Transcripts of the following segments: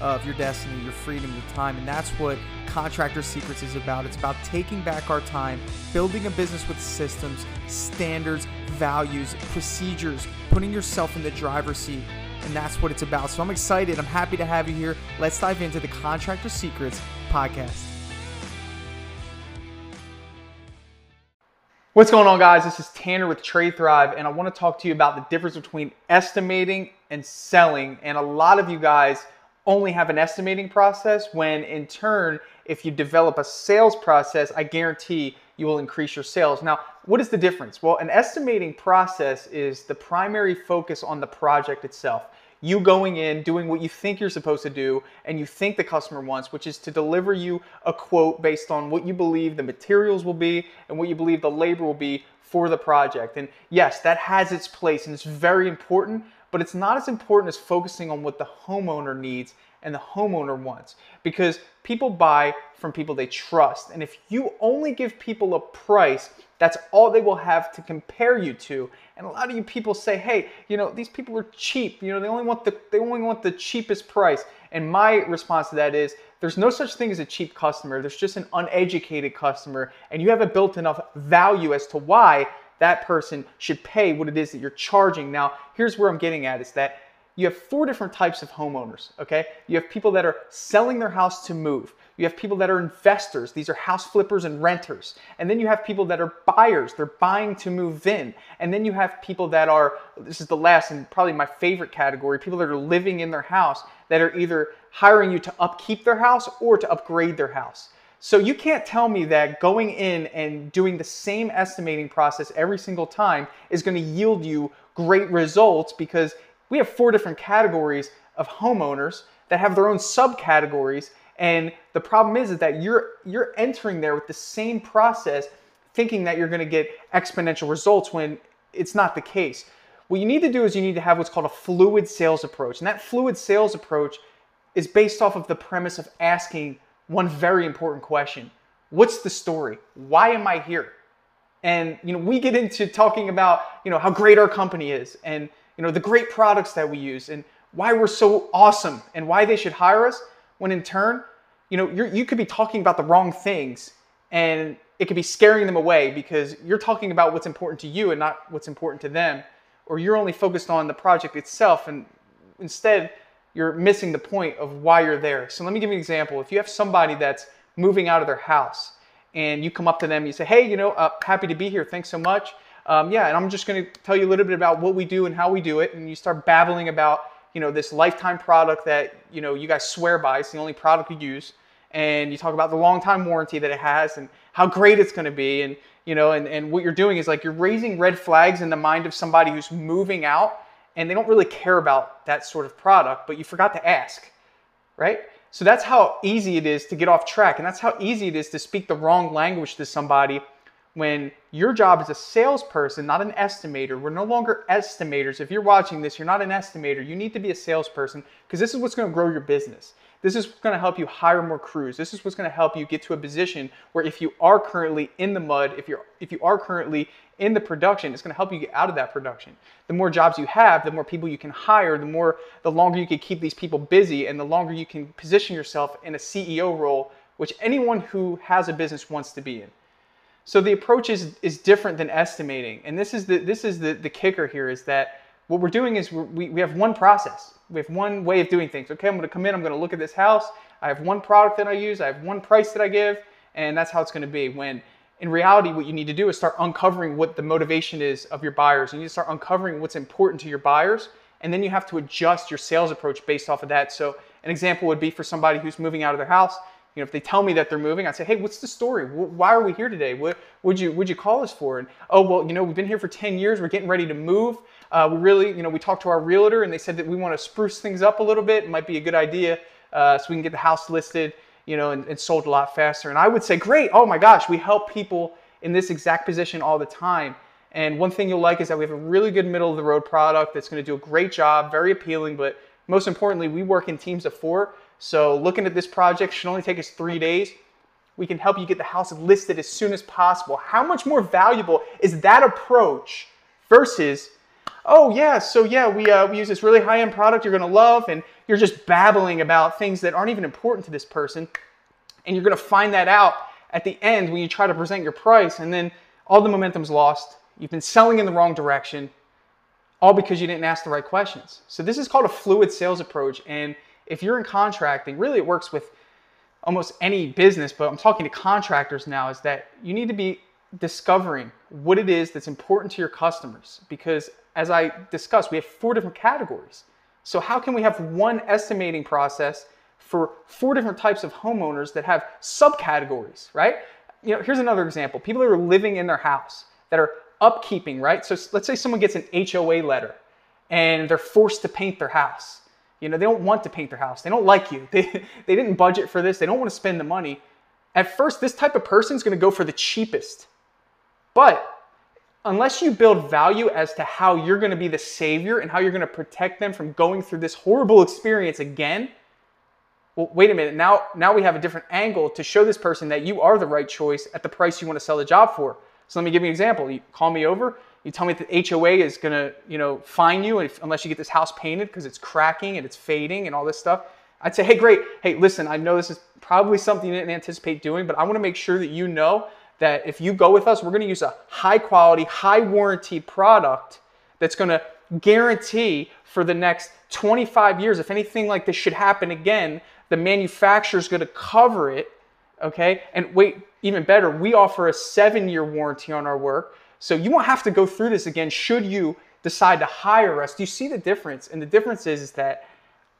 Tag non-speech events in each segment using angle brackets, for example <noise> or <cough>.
of your destiny, your freedom, your time. And that's what Contractor Secrets is about. It's about taking back our time, building a business with systems, standards, values, procedures, putting yourself in the driver's seat. And that's what it's about. So I'm excited. I'm happy to have you here. Let's dive into the Contractor Secrets podcast. What's going on, guys? This is Tanner with Trade Thrive, and I want to talk to you about the difference between estimating and selling. And a lot of you guys only have an estimating process when, in turn, if you develop a sales process, I guarantee you will increase your sales. Now, what is the difference? Well, an estimating process is the primary focus on the project itself. You going in, doing what you think you're supposed to do, and you think the customer wants, which is to deliver you a quote based on what you believe the materials will be and what you believe the labor will be for the project. And yes, that has its place and it's very important, but it's not as important as focusing on what the homeowner needs and the homeowner wants because people buy from people they trust. And if you only give people a price, that's all they will have to compare you to. And a lot of you people say, "Hey, you know, these people are cheap. You know, they only want the they only want the cheapest price." And my response to that is, there's no such thing as a cheap customer. There's just an uneducated customer, and you haven't built enough value as to why that person should pay what it is that you're charging. Now, here's where I'm getting at is that you have four different types of homeowners, okay? You have people that are selling their house to move. You have people that are investors. These are house flippers and renters. And then you have people that are buyers. They're buying to move in. And then you have people that are, this is the last and probably my favorite category, people that are living in their house that are either hiring you to upkeep their house or to upgrade their house. So you can't tell me that going in and doing the same estimating process every single time is going to yield you great results because we have four different categories of homeowners that have their own subcategories and the problem is, is that you're you're entering there with the same process thinking that you're going to get exponential results when it's not the case. What you need to do is you need to have what's called a fluid sales approach. And that fluid sales approach is based off of the premise of asking one very important question. What's the story? Why am I here? And you know, we get into talking about, you know, how great our company is and you know, the great products that we use and why we're so awesome and why they should hire us when in turn, you know, you could be talking about the wrong things and it could be scaring them away because you're talking about what's important to you and not what's important to them, or you're only focused on the project itself and instead you're missing the point of why you're there. So let me give you an example. If you have somebody that's moving out of their house and you come up to them you say, hey, you know, uh, happy to be here. Thanks so much. Um, yeah, and I'm just going to tell you a little bit about what we do and how we do it. And you start babbling about you know, this lifetime product that, you know, you guys swear by. It's the only product you use. And you talk about the long time warranty that it has and how great it's going to be. And, you know, and, and what you're doing is like you're raising red flags in the mind of somebody who's moving out and they don't really care about that sort of product, but you forgot to ask, right? So that's how easy it is to get off track. And that's how easy it is to speak the wrong language to somebody when your job as a salesperson, not an estimator, we're no longer estimators. If you're watching this, you're not an estimator. You need to be a salesperson because this is what's going to grow your business. This is going to help you hire more crews. This is what's going to help you get to a position where if you are currently in the mud, if you're if you are currently in the production, it's going to help you get out of that production. The more jobs you have, the more people you can hire, the more the longer you can keep these people busy and the longer you can position yourself in a CEO role, which anyone who has a business wants to be in. So the approach is, is different than estimating. And this is the, this is the, the kicker here is that what we're doing is we're, we, we have one process. We have one way of doing things. Okay, I'm gonna come in, I'm gonna look at this house. I have one product that I use, I have one price that I give, and that's how it's gonna be. When in reality, what you need to do is start uncovering what the motivation is of your buyers. You need to start uncovering what's important to your buyers, and then you have to adjust your sales approach based off of that. So an example would be for somebody who's moving out of their house, you know, if they tell me that they're moving, I say, hey, what's the story? Why are we here today? What would you would you call us for? And oh, well, you know, we've been here for 10 years. We're getting ready to move. Uh, we really, you know, we talked to our realtor and they said that we want to spruce things up a little bit. It might be a good idea uh, so we can get the house listed, you know, and, and sold a lot faster. And I would say, great. Oh my gosh, we help people in this exact position all the time. And one thing you'll like is that we have a really good middle of the road product that's going to do a great job, very appealing, but most importantly, we work in teams of four. So looking at this project should only take us three days. We can help you get the house listed as soon as possible. How much more valuable is that approach versus, oh yeah, so yeah, we, uh, we use this really high-end product you're gonna love and you're just babbling about things that aren't even important to this person. And you're gonna find that out at the end when you try to present your price and then all the momentum's lost. You've been selling in the wrong direction all because you didn't ask the right questions. So this is called a fluid sales approach. And if you're in contracting, really it works with almost any business, but I'm talking to contractors now, is that you need to be discovering what it is that's important to your customers. Because as I discussed, we have four different categories. So how can we have one estimating process for four different types of homeowners that have subcategories, right? You know, here's another example. People that are living in their house that are upkeeping, right? So let's say someone gets an HOA letter and they're forced to paint their house. You know, they don't want to paint their house. They don't like you. <laughs> They, they didn't budget for this. They don't want to spend the money. At first, this type of person is going to go for the cheapest. But unless you build value as to how you're going to be the savior and how you're going to protect them from going through this horrible experience again, well, wait a minute. Now, now we have a different angle to show this person that you are the right choice at the price you want to sell the job for. So let me give you an example. You call me over, you tell me that the HOA is gonna, you know, fine you if, unless you get this house painted because it's cracking and it's fading and all this stuff. I'd say, hey, great. Hey, listen, I know this is probably something you didn't anticipate doing, but I want to make sure that you know that if you go with us, we're going to use a high quality, high warranty product that's going to guarantee for the next 25 years, if anything like this should happen again, the manufacturer is going to cover it. Okay. And wait, even better, we offer a seven year warranty on our work. So you won't have to go through this again should you decide to hire us. Do you see the difference? And the difference is, is that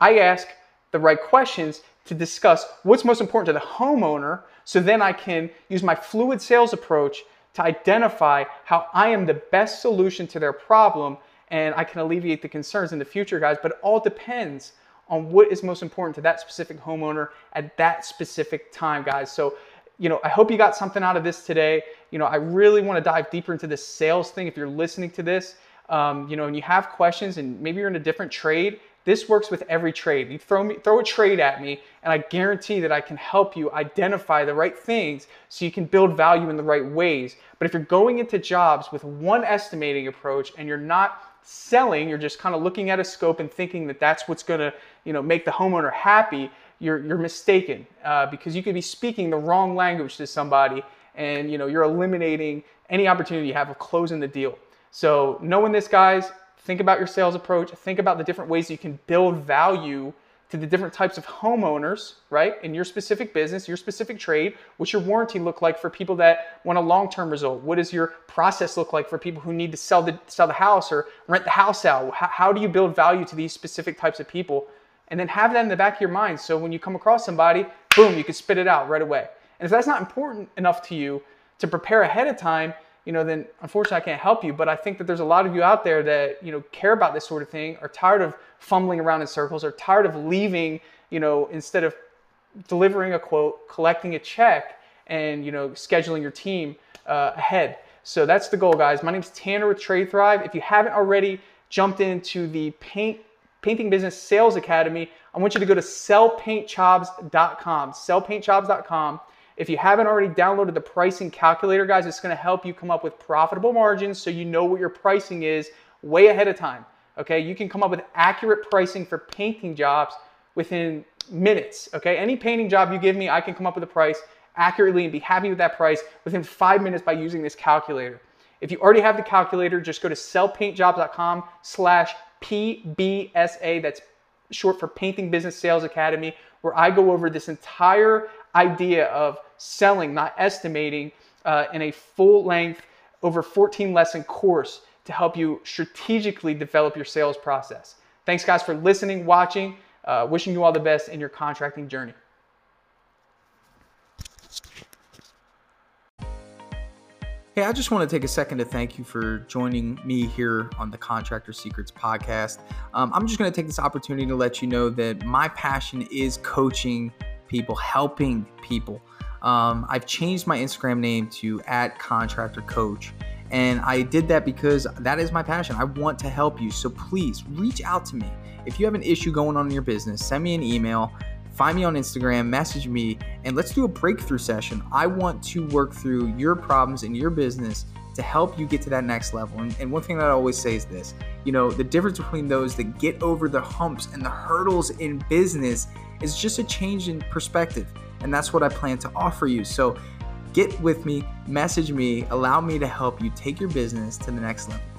I ask the right questions to discuss what's most important to the homeowner so then I can use my fluid sales approach to identify how I am the best solution to their problem and I can alleviate the concerns in the future, guys. But it all depends on what is most important to that specific homeowner at that specific time, guys. So you know, I hope you got something out of this today. You know, I really want to dive deeper into this sales thing. If you're listening to this, um, you know, and you have questions and maybe you're in a different trade, this works with every trade. You throw me, throw a trade at me, and I guarantee that I can help you identify the right things so you can build value in the right ways. But if you're going into jobs with one estimating approach and you're not selling, you're just kind of looking at a scope and thinking that that's what's going to, you know, make the homeowner happy you're, you're mistaken uh, because you could be speaking the wrong language to somebody and you know you're eliminating any opportunity you have of closing the deal. So knowing this, guys, think about your sales approach. Think about the different ways you can build value to the different types of homeowners, right? In your specific business, your specific trade. What's your warranty look like for people that want a long-term result? What does your process look like for people who need to sell the sell the house or rent the house out? How, how do you build value to these specific types of people? and then have that in the back of your mind. So when you come across somebody, boom, you can spit it out right away. And if that's not important enough to you to prepare ahead of time, you know, then unfortunately I can't help you. But I think that there's a lot of you out there that, you know, care about this sort of thing, are tired of fumbling around in circles, are tired of leaving, you know, instead of delivering a quote, collecting a check, and, you know, scheduling your team uh, ahead. So that's the goal, guys. My name is Tanner with Trade Thrive. If you haven't already jumped into the paint Painting Business Sales Academy, I want you to go to sellpaintjobs.com. Sellpaintjobs.com. If you haven't already downloaded the pricing calculator, guys, it's going to help you come up with profitable margins so you know what your pricing is way ahead of time. Okay, you can come up with accurate pricing for painting jobs within minutes. Okay, any painting job you give me, I can come up with a price accurately and be happy with that price within five minutes by using this calculator. If you already have the calculator, just go to sellpaintjobs.com slash PBSA, that's short for Painting Business Sales Academy, where I go over this entire idea of selling, not estimating, uh, in a full length, over 14 lesson course to help you strategically develop your sales process. Thanks, guys, for listening, watching. Uh, wishing you all the best in your contracting journey. Hey, I just want to take a second to thank you for joining me here on the Contractor Secrets podcast. Um, I'm just going to take this opportunity to let you know that my passion is coaching people, helping people. Um, I've changed my Instagram name to at contractor coach. And I did that because that is my passion. I want to help you. So please reach out to me. If you have an issue going on in your business, send me an email, find me on Instagram, message me, and let's do a breakthrough session. I want to work through your problems in your business to help you get to that next level. And, and, one thing that I always say is this you know, the difference between those that get over the humps and the hurdles in business is just a change in perspective. And that's what I plan to offer you. So get with me, message me, allow me to help you take your business to the next level.